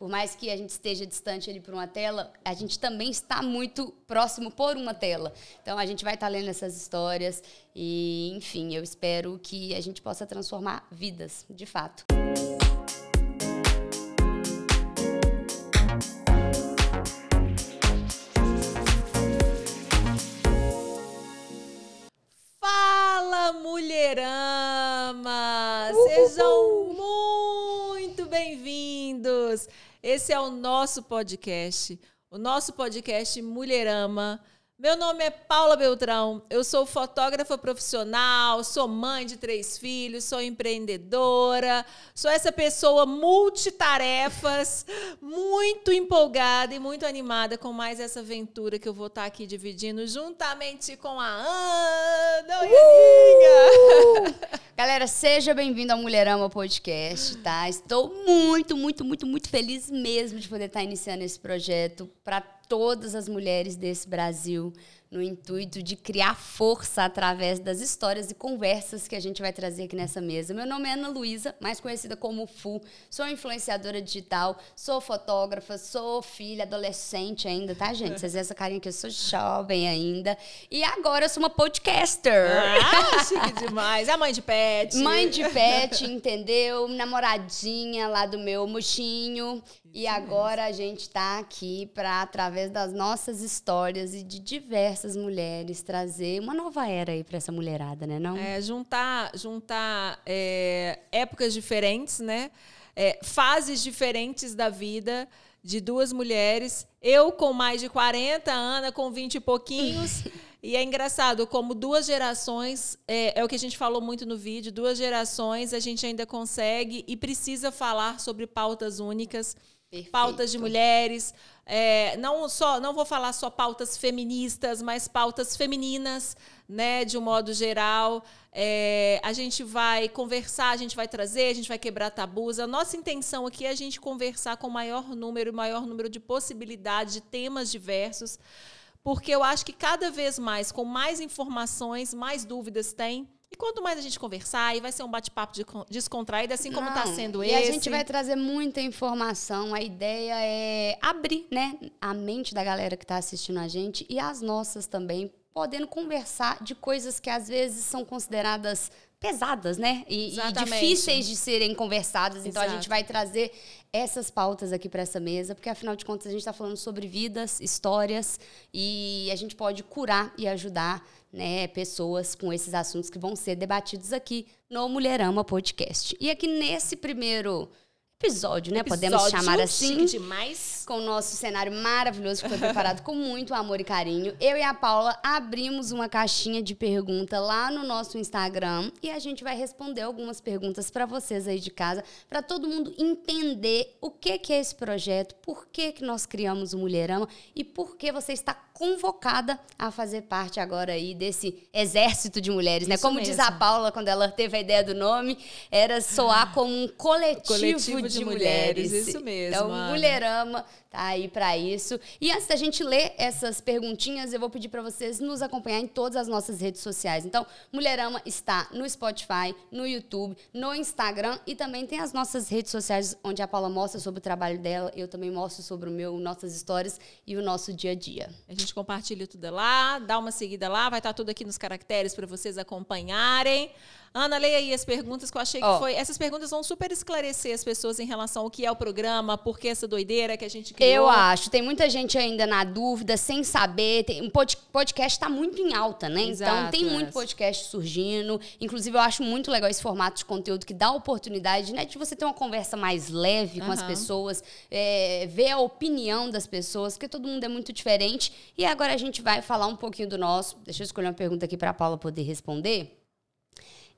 por mais que a gente esteja distante ali por uma tela, a gente também está muito próximo por uma tela. Então a gente vai estar lendo essas histórias e, enfim, eu espero que a gente possa transformar vidas, de fato. Fala, mulherama! Sejam muito bem-vindos! Esse é o nosso podcast, o nosso podcast Mulherama. Meu nome é Paula Beltrão, eu sou fotógrafa profissional, sou mãe de três filhos, sou empreendedora, sou essa pessoa multitarefas, muito empolgada e muito animada com mais essa aventura que eu vou estar aqui dividindo juntamente com a Ana uh! Galera, seja bem-vindo ao Mulherama Podcast, tá? Estou muito, muito, muito, muito feliz mesmo de poder estar iniciando esse projeto para todas as mulheres desse Brasil no intuito de criar força através das histórias e conversas que a gente vai trazer aqui nessa mesa. Meu nome é Ana Luísa, mais conhecida como Fu. Sou influenciadora digital, sou fotógrafa, sou filha, adolescente ainda, tá, gente? Vocês veem essa carinha que eu sou jovem ainda. E agora eu sou uma podcaster. Ah, chique demais. A mãe de pet. Mãe de pet, entendeu? Namoradinha lá do meu mochinho. E agora a gente está aqui para, através das nossas histórias e de diversas mulheres, trazer uma nova era aí para essa mulherada, né? Não? É, juntar juntar é, épocas diferentes, né? É, fases diferentes da vida de duas mulheres. Eu com mais de 40, Ana com 20 e pouquinhos. e é engraçado como duas gerações, é, é, o que a gente falou muito no vídeo, duas gerações a gente ainda consegue e precisa falar sobre pautas únicas Perfeito. pautas de mulheres, é, não só, não vou falar só pautas feministas, mas pautas femininas, né, de um modo geral. É, a gente vai conversar, a gente vai trazer, a gente vai quebrar tabus. A nossa intenção aqui é a gente conversar com o maior número, maior número de possibilidades, de temas diversos, porque eu acho que cada vez mais, com mais informações, mais dúvidas tem e quanto mais a gente conversar, e vai ser um bate-papo descontraído, assim como está sendo e esse. E a gente vai trazer muita informação. A ideia é abrir né, a mente da galera que está assistindo a gente e as nossas também, podendo conversar de coisas que às vezes são consideradas pesadas, né? E, e difíceis de serem conversadas. Então Exato. a gente vai trazer essas pautas aqui para essa mesa, porque afinal de contas a gente está falando sobre vidas, histórias e a gente pode curar e ajudar né, pessoas com esses assuntos que vão ser debatidos aqui no Mulherama Podcast. E aqui nesse primeiro episódio, né? Episódio Podemos chamar assim. demais. Com o nosso cenário maravilhoso que foi preparado com muito amor e carinho. Eu e a Paula abrimos uma caixinha de pergunta lá no nosso Instagram e a gente vai responder algumas perguntas para vocês aí de casa, para todo mundo entender o que que é esse projeto, por que que nós criamos o Mulherama e por que você está convocada a fazer parte agora aí desse exército de mulheres, né? Isso né? Como mesmo. diz a Paula quando ela teve a ideia do nome, era soar como um coletivo, coletivo de, de mulheres. mulheres. Isso mesmo. É o Mulherama tá aí para isso. E antes da gente ler essas perguntinhas, eu vou pedir para vocês nos acompanhar em todas as nossas redes sociais. Então, Mulherama está no Spotify, no YouTube, no Instagram e também tem as nossas redes sociais onde a Paula mostra sobre o trabalho dela, eu também mostro sobre o meu, nossas histórias e o nosso dia a dia. A gente compartilha tudo lá, dá uma seguida lá, vai estar tá tudo aqui nos caracteres para vocês acompanharem. Ana, leia aí as perguntas que eu achei que oh. foi. Essas perguntas vão super esclarecer as pessoas em relação ao que é o programa, por que essa doideira que a gente criou. Eu acho. Tem muita gente ainda na dúvida, sem saber. Tem, um podcast está muito em alta, né? Então, Exato, então tem é. muito podcast surgindo. Inclusive, eu acho muito legal esse formato de conteúdo que dá a oportunidade né, de você ter uma conversa mais leve com uhum. as pessoas, é, ver a opinião das pessoas, porque todo mundo é muito diferente. E agora a gente vai falar um pouquinho do nosso. Deixa eu escolher uma pergunta aqui para a Paula poder responder.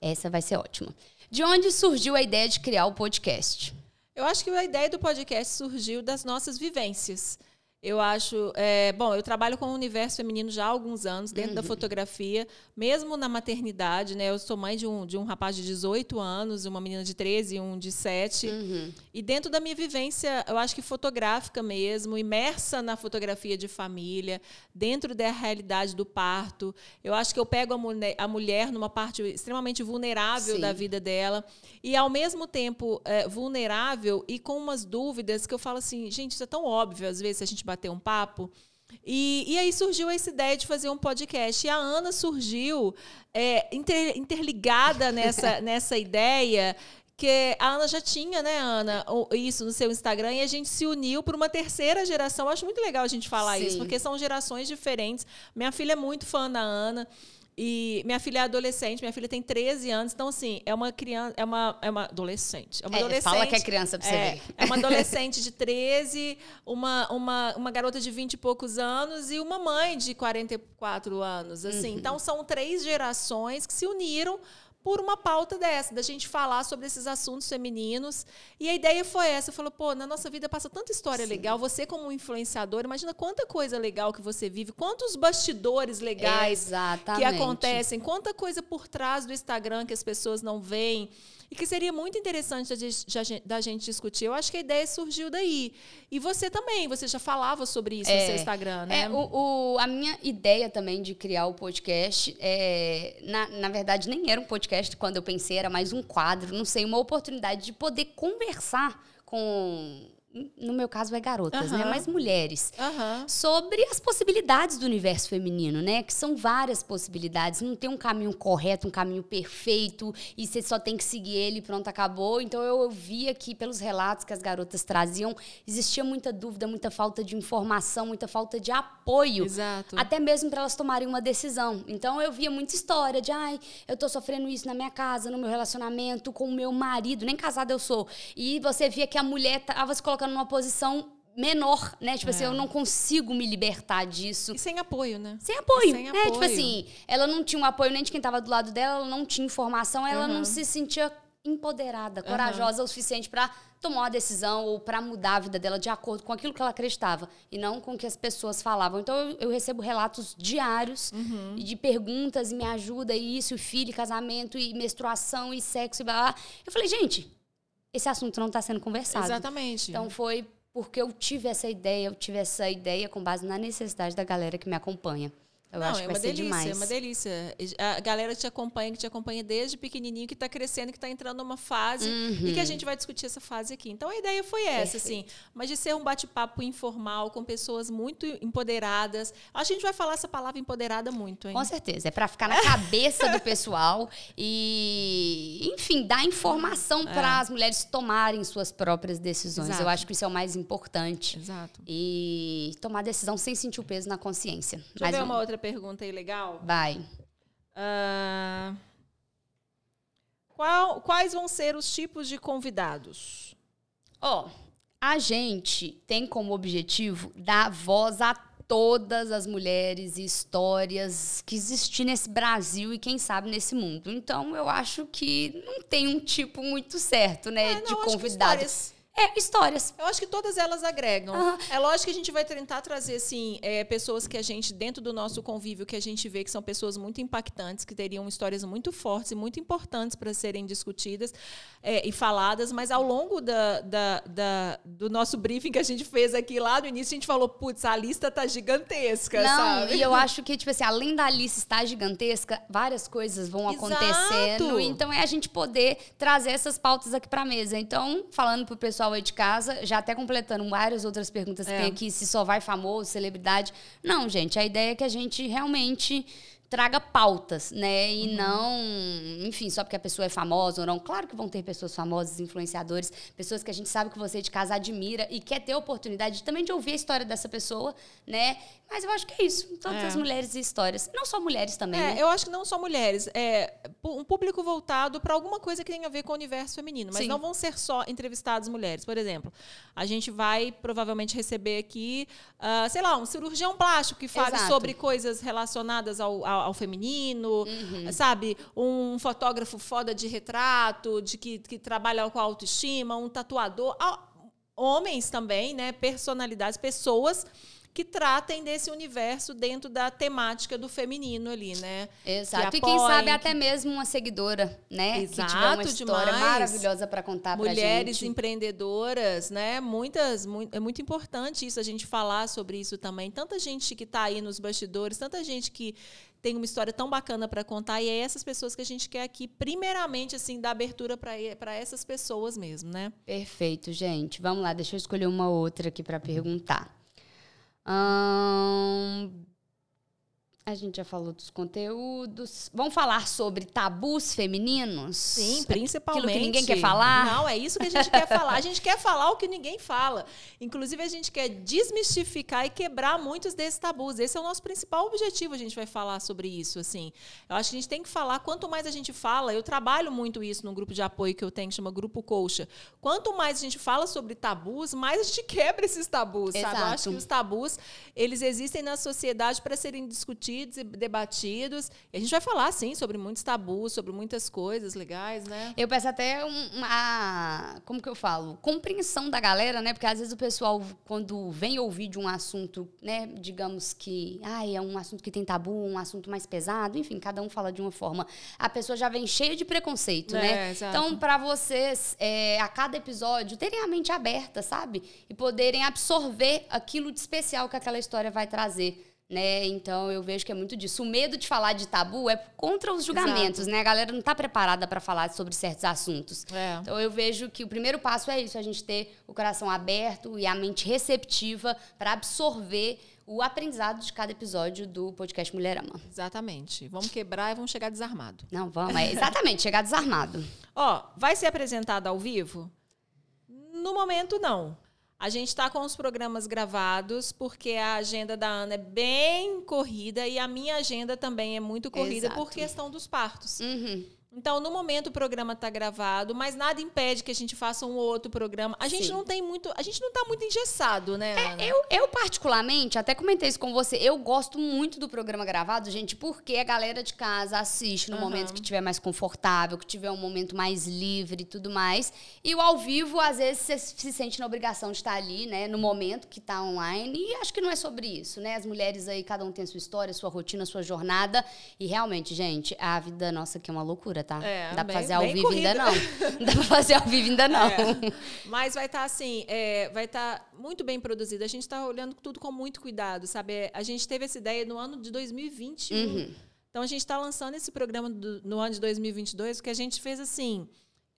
Essa vai ser ótima. De onde surgiu a ideia de criar o podcast? Eu acho que a ideia do podcast surgiu das nossas vivências. Eu acho. É, bom, eu trabalho com o universo feminino já há alguns anos, dentro uhum. da fotografia, mesmo na maternidade, né? Eu sou mãe de um, de um rapaz de 18 anos, uma menina de 13 e um de 7. Uhum. E dentro da minha vivência, eu acho que fotográfica mesmo, imersa na fotografia de família, dentro da realidade do parto, eu acho que eu pego a, mulher, a mulher numa parte extremamente vulnerável Sim. da vida dela. E, ao mesmo tempo, é, vulnerável e com umas dúvidas que eu falo assim, gente, isso é tão óbvio, às vezes, se a gente bater um papo. E, e aí surgiu essa ideia de fazer um podcast. E a Ana surgiu é, inter, interligada nessa, nessa ideia que a Ana já tinha, né, Ana, isso no seu Instagram, e a gente se uniu por uma terceira geração. Eu acho muito legal a gente falar Sim. isso, porque são gerações diferentes. Minha filha é muito fã da Ana. E minha filha é adolescente, minha filha tem 13 anos, então assim, é uma criança, é uma, é uma adolescente. É uma é, adolescente. Fala que é criança pra você é, ver. É uma adolescente de 13, uma, uma, uma garota de 20 e poucos anos e uma mãe de 44 anos. Assim. Uhum. Então são três gerações que se uniram por uma pauta dessa, da gente falar sobre esses assuntos femininos. E a ideia foi essa, falou, pô, na nossa vida passa tanta história Sim. legal, você como influenciador, imagina quanta coisa legal que você vive, quantos bastidores legais Exatamente. que acontecem, quanta coisa por trás do Instagram que as pessoas não veem e que seria muito interessante da gente discutir. Eu acho que a ideia surgiu daí. E você também, você já falava sobre isso é, no seu Instagram, né? É, o, o, a minha ideia também de criar o podcast, é, na, na verdade, nem era um podcast quando eu pensei, era mais um quadro, não sei, uma oportunidade de poder conversar com no meu caso é garotas, uhum. né? Mas mulheres. Uhum. Sobre as possibilidades do universo feminino, né? Que são várias possibilidades. Não tem um caminho correto, um caminho perfeito, e você só tem que seguir ele e pronto, acabou. Então eu, eu via que, pelos relatos que as garotas traziam, existia muita dúvida, muita falta de informação, muita falta de apoio. Exato. Até mesmo para elas tomarem uma decisão. Então eu via muita história de, ai, eu tô sofrendo isso na minha casa, no meu relacionamento, com o meu marido, nem casada eu sou. E você via que a mulher tava se colocando colocando numa posição menor, né? Tipo é. assim, eu não consigo me libertar disso. E sem apoio, né? Sem apoio, sem né? Apoio. Tipo assim, ela não tinha um apoio nem de quem estava do lado dela, ela não tinha informação, ela uhum. não se sentia empoderada, corajosa uhum. o suficiente para tomar uma decisão ou para mudar a vida dela de acordo com aquilo que ela acreditava e não com o que as pessoas falavam. Então eu, eu recebo relatos diários uhum. de perguntas, e me ajuda e isso, filho, casamento e menstruação e sexo e blá, blá. Eu falei, gente, esse assunto não está sendo conversado. Exatamente. Então foi porque eu tive essa ideia, eu tive essa ideia com base na necessidade da galera que me acompanha. Eu Não, acho que é vai ser delícia, demais. É uma delícia. A galera que te acompanha, que te acompanha desde pequenininho, que está crescendo, que está entrando numa fase uhum. e que a gente vai discutir essa fase aqui. Então a ideia foi essa, assim, Perfeito. assim, mas de ser um bate-papo informal com pessoas muito empoderadas. A gente vai falar essa palavra empoderada muito, hein? Com certeza, é para ficar na cabeça do pessoal e, enfim, dar informação é. para as mulheres tomarem suas próprias decisões. Exato. Eu acho que isso é o mais importante. Exato. E tomar decisão sem sentir o peso na consciência. Deixa mas eu ver uma outra pergunta aí legal? Vai. Uh, qual, quais vão ser os tipos de convidados? Ó, oh, a gente tem como objetivo dar voz a todas as mulheres e histórias que existem nesse Brasil e quem sabe nesse mundo. Então eu acho que não tem um tipo muito certo, né, é, não, de convidados. É, histórias. Eu acho que todas elas agregam. Uhum. É lógico que a gente vai tentar trazer, assim, é, pessoas que a gente, dentro do nosso convívio, que a gente vê que são pessoas muito impactantes, que teriam histórias muito fortes e muito importantes para serem discutidas é, e faladas, mas ao longo da, da, da, do nosso briefing que a gente fez aqui lá no início, a gente falou, putz, a lista tá gigantesca, Não, sabe? e eu acho que, tipo assim, além da lista estar gigantesca, várias coisas vão Exato. acontecendo. Então é a gente poder trazer essas pautas aqui para mesa. Então, falando pro pessoal pessoal aí de casa, já até completando várias outras perguntas que é. tem aqui, se só vai famoso, celebridade. Não, gente, a ideia é que a gente realmente traga pautas, né? E uhum. não, enfim, só porque a pessoa é famosa ou não. Claro que vão ter pessoas famosas, influenciadores, pessoas que a gente sabe que você de casa admira e quer ter a oportunidade também de ouvir a história dessa pessoa, né? Mas eu acho que é isso. Todas é. as mulheres e histórias. Não só mulheres também. É, né? eu acho que não só mulheres. É um público voltado para alguma coisa que tenha a ver com o universo feminino. Mas Sim. não vão ser só entrevistadas mulheres. Por exemplo, a gente vai provavelmente receber aqui, uh, sei lá, um cirurgião plástico que fale Exato. sobre coisas relacionadas ao, ao, ao feminino, uhum. sabe? Um fotógrafo foda de retrato, de que, que trabalha com autoestima, um tatuador homens também, né? Personalidades, pessoas que tratem desse universo dentro da temática do feminino ali, né? Exato. Que e quem sabe até mesmo uma seguidora, né? Exato, que tiver uma história demais. maravilhosa para contar Mulheres pra gente. Mulheres empreendedoras, né? Muitas, muito, é muito importante isso a gente falar sobre isso também. Tanta gente que está aí nos bastidores, tanta gente que tem uma história tão bacana para contar e é essas pessoas que a gente quer aqui, primeiramente, assim, dar abertura para essas pessoas mesmo, né? Perfeito, gente. Vamos lá, deixa eu escolher uma outra aqui para perguntar. Hum, a gente já falou dos conteúdos. Vamos falar sobre tabus femininos? Sim, principalmente. Aquilo que ninguém quer falar? Não, é isso que a gente quer falar. A gente quer falar o que ninguém fala. Inclusive, a gente quer desmistificar e quebrar muitos desses tabus. Esse é o nosso principal objetivo. A gente vai falar sobre isso. Assim, eu acho que a gente tem que falar. Quanto mais a gente fala, eu trabalho muito isso num grupo de apoio que eu tenho que chama Grupo Coxa. Quanto mais a gente fala sobre tabus, mais a gente quebra esses tabus. Sabe? Eu acho que os tabus eles existem na sociedade para serem discutidos discutidos e debatidos. E a gente vai falar, sim, sobre muitos tabus, sobre muitas coisas legais, né? Eu peço até uma. Como que eu falo? Compreensão da galera, né? Porque às vezes o pessoal, quando vem ouvir de um assunto, né, digamos que ah, é um assunto que tem tabu, um assunto mais pesado, enfim, cada um fala de uma forma. A pessoa já vem cheia de preconceito, né? é, né? Exato. Então, para vocês, é, a cada episódio, terem a mente aberta, sabe? E poderem absorver aquilo de especial que aquela história vai trazer né? Então eu vejo que é muito disso. O medo de falar de tabu é contra os julgamentos, Exato. né? A galera não está preparada para falar sobre certos assuntos. É. Então eu vejo que o primeiro passo é isso, a gente ter o coração aberto e a mente receptiva para absorver o aprendizado de cada episódio do podcast Mulherama. Exatamente. Vamos quebrar e vamos chegar desarmado. Não, vamos. É exatamente, chegar desarmado. Ó, vai ser apresentado ao vivo? No momento, não. A gente está com os programas gravados, porque a agenda da Ana é bem corrida e a minha agenda também é muito corrida Exato. por questão dos partos. Uhum. Então, no momento o programa está gravado, mas nada impede que a gente faça um outro programa. A gente Sim. não tem muito, a gente não está muito engessado, né? É, eu, eu particularmente, até comentei isso com você, eu gosto muito do programa gravado, gente, porque a galera de casa assiste no uhum. momento que tiver mais confortável, que tiver um momento mais livre e tudo mais. E o ao vivo, às vezes, você se sente na obrigação de estar ali, né, no momento que está online. E acho que não é sobre isso, né? As mulheres aí, cada um tem sua história, sua rotina, sua jornada. E realmente, gente, a vida nossa aqui é uma loucura tá? É, não dá pra fazer ao vivo corrida. ainda não. Não dá pra fazer ao vivo ainda não. É. Mas vai estar tá, assim, é, vai estar tá muito bem produzido. A gente está olhando tudo com muito cuidado, sabe? A gente teve essa ideia no ano de 2021. Uhum. Então a gente está lançando esse programa do, no ano de 2022, porque a gente fez assim.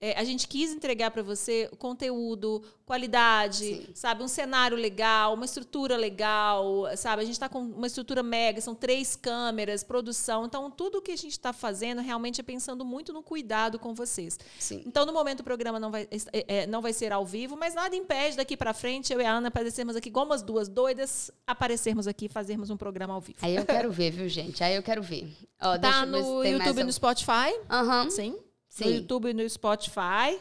É, a gente quis entregar para você conteúdo, qualidade, Sim. sabe? Um cenário legal, uma estrutura legal, sabe? A gente está com uma estrutura mega, são três câmeras, produção. Então, tudo que a gente está fazendo realmente é pensando muito no cuidado com vocês. Sim. Então, no momento, o programa não vai, é, é não vai ser ao vivo, mas nada impede daqui para frente eu e a Ana aparecermos aqui, como as duas doidas, aparecermos aqui e fazermos um programa ao vivo. Aí eu quero ver, viu, gente? Aí eu quero ver. Ó, tá no YouTube e no Spotify? Aham. Uhum. Sim. Sim. No YouTube e no Spotify.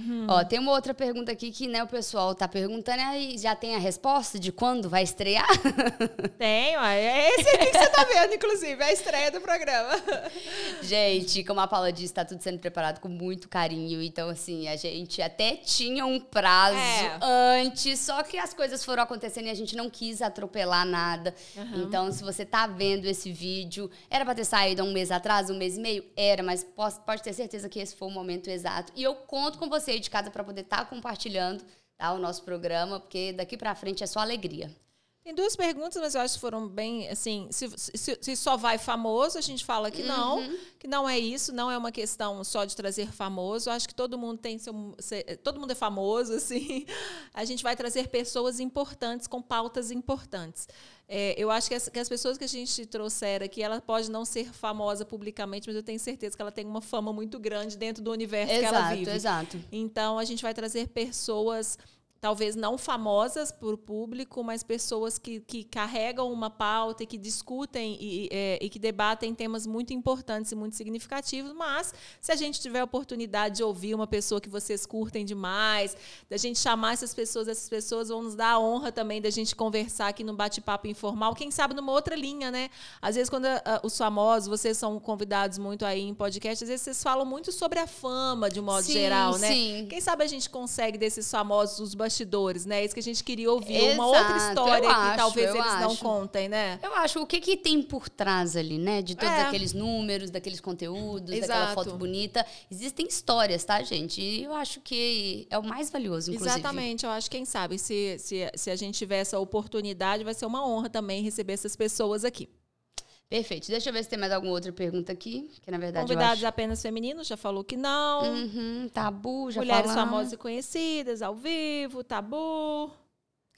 Hum. Ó, tem uma outra pergunta aqui que né, o pessoal tá perguntando e já tem a resposta de quando vai estrear? Tenho, é esse aqui que você tá vendo, inclusive, é a estreia do programa. Gente, como a Paula disse, tá tudo sendo preparado com muito carinho. Então, assim, a gente até tinha um prazo é. antes, só que as coisas foram acontecendo e a gente não quis atropelar nada. Uhum. Então, se você tá vendo esse vídeo, era pra ter saído há um mês atrás, um mês e meio? Era, mas pode, pode ter certeza que esse foi o momento exato. E eu conto com você você de casa para poder estar tá compartilhando tá, o nosso programa, porque daqui para frente é só alegria. Tem duas perguntas, mas eu acho que foram bem assim. Se, se, se só vai famoso, a gente fala que não, uhum. que não é isso, não é uma questão só de trazer famoso. Eu acho que todo mundo tem seu, todo mundo é famoso, assim. A gente vai trazer pessoas importantes com pautas importantes. É, eu acho que as, que as, pessoas que a gente trouxer aqui, ela pode não ser famosa publicamente, mas eu tenho certeza que ela tem uma fama muito grande dentro do universo exato, que ela vive. Exato. Então a gente vai trazer pessoas talvez não famosas para o público, mas pessoas que, que carregam uma pauta e que discutem e, é, e, que debatem temas muito importantes e muito significativos. Mas, se a gente tiver a oportunidade de ouvir uma pessoa que vocês curtem demais, da gente chamar essas pessoas, essas pessoas vão nos dar a honra também da gente conversar aqui no bate-papo informal, quem sabe numa outra linha, né? Às vezes, quando uh, os famosos, vocês são convidados muito aí em podcast, às vezes vocês falam muito sobre a fama, de um modo sim, geral, né? Sim. Quem sabe a gente consegue desses famosos, os bastidores, né? É isso que a gente queria ouvir. Exato, uma outra história que acho, talvez eles acho. não contem, né? Eu acho. O que, que tem por trás ali, né? De todos é. aqueles números, daqueles conteúdos, Exato. daquela foto bonita. Existem histórias, tá, gente? E eu acho que é o mais valioso, inclusive. Exatamente. Eu acho, quem sabe, se, se, se a gente tiver essa oportunidade, vai ser uma honra também receber essas pessoas aqui. Perfeito. Deixa eu ver se tem mais alguma outra pergunta aqui. Que na verdade. Convidados acho... apenas femininos, já falou que não. Uhum, tabu, já Mulheres falamos. famosas e conhecidas, ao vivo, tabu.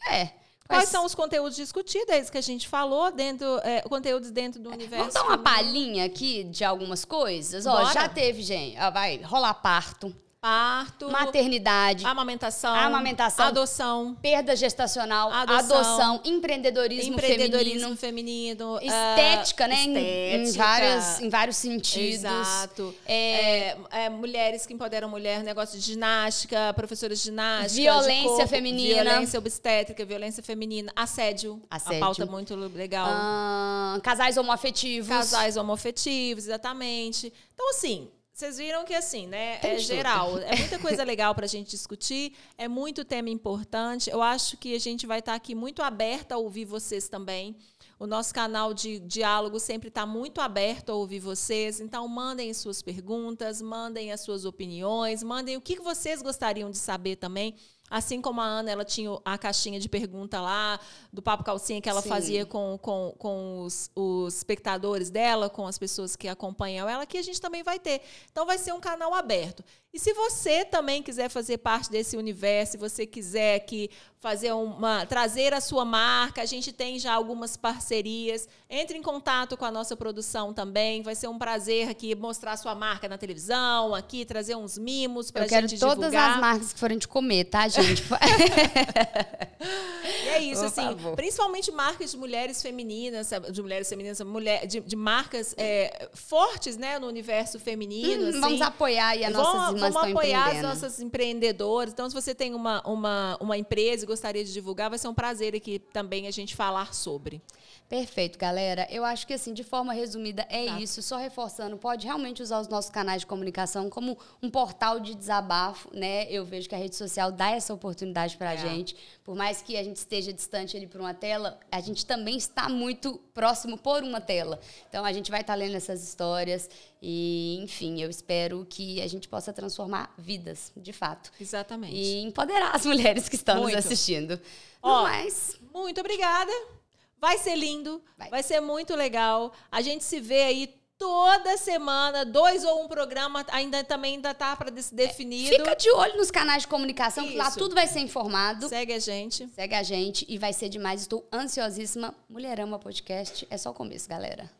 É. Quais são os conteúdos discutidos, é isso que a gente falou, dentro, é, conteúdos dentro do universo. Vamos dar uma palhinha aqui de algumas coisas? Ó, já teve, gente. Ó, vai rolar parto parto, maternidade, amamentação, amamentação adoção, perda gestacional, adoção, adoção empreendedorismo, empreendedorismo feminino, feminino estética, uh, né? Estética, em, em, várias, em vários sentidos. Exato. É, é, é, mulheres que empoderam mulher, negócio de ginástica, professoras de ginástica, violência de corpo, feminina, violência obstétrica, violência feminina, assédio, assédio. a pauta muito legal. Uh, casais homoafetivos. Casais homoafetivos, exatamente. Então, assim, vocês viram que assim, né? Tem é geral. É muita coisa legal para a gente discutir, é muito tema importante. Eu acho que a gente vai estar tá aqui muito aberta a ouvir vocês também. O nosso canal de diálogo sempre está muito aberto a ouvir vocês. Então, mandem suas perguntas, mandem as suas opiniões, mandem o que vocês gostariam de saber também. Assim como a Ana, ela tinha a caixinha de pergunta lá, do Papo Calcinha, que ela Sim. fazia com, com, com os, os, espectadores dela, com as pessoas que acompanham ela, que a gente também vai ter. Então, vai ser um canal aberto. E se você também quiser fazer parte desse universo, se você quiser que fazer uma trazer a sua marca, a gente tem já algumas parcerias. Entre em contato com a nossa produção também. Vai ser um prazer aqui mostrar a sua marca na televisão, aqui trazer uns mimos para gente divulgar. Eu quero todas as marcas que forem de comer, tá, gente? e é isso, Por assim, favor. principalmente marcas de mulheres femininas, de mulheres femininas, mulher, de, de marcas é, fortes, né, no universo feminino. Hum, assim. Vamos apoiar aí a nossas vamos apoiar as nossas empreendedoras. Então, se você tem uma, uma, uma empresa e gostaria de divulgar, vai ser um prazer aqui também a gente falar sobre. Perfeito, galera. Eu acho que, assim, de forma resumida, é tá. isso. Só reforçando, pode realmente usar os nossos canais de comunicação como um portal de desabafo, né? Eu vejo que a rede social dá essa oportunidade para a é. gente. Por mais que a gente esteja distante ali por uma tela, a gente também está muito próximo por uma tela. Então, a gente vai estar tá lendo essas histórias e, enfim, eu espero que a gente possa transformar vidas, de fato. Exatamente. E empoderar as mulheres que estão muito. nos assistindo. Ó, Mas... Muito obrigada. Vai ser lindo, vai. vai ser muito legal. A gente se vê aí toda semana, dois ou um programa, ainda também ainda tá para definido. Fica de olho nos canais de comunicação, Isso. que lá tudo vai ser informado. Segue a gente. Segue a gente e vai ser demais. Estou ansiosíssima. Mulherama Podcast é só o começo, galera.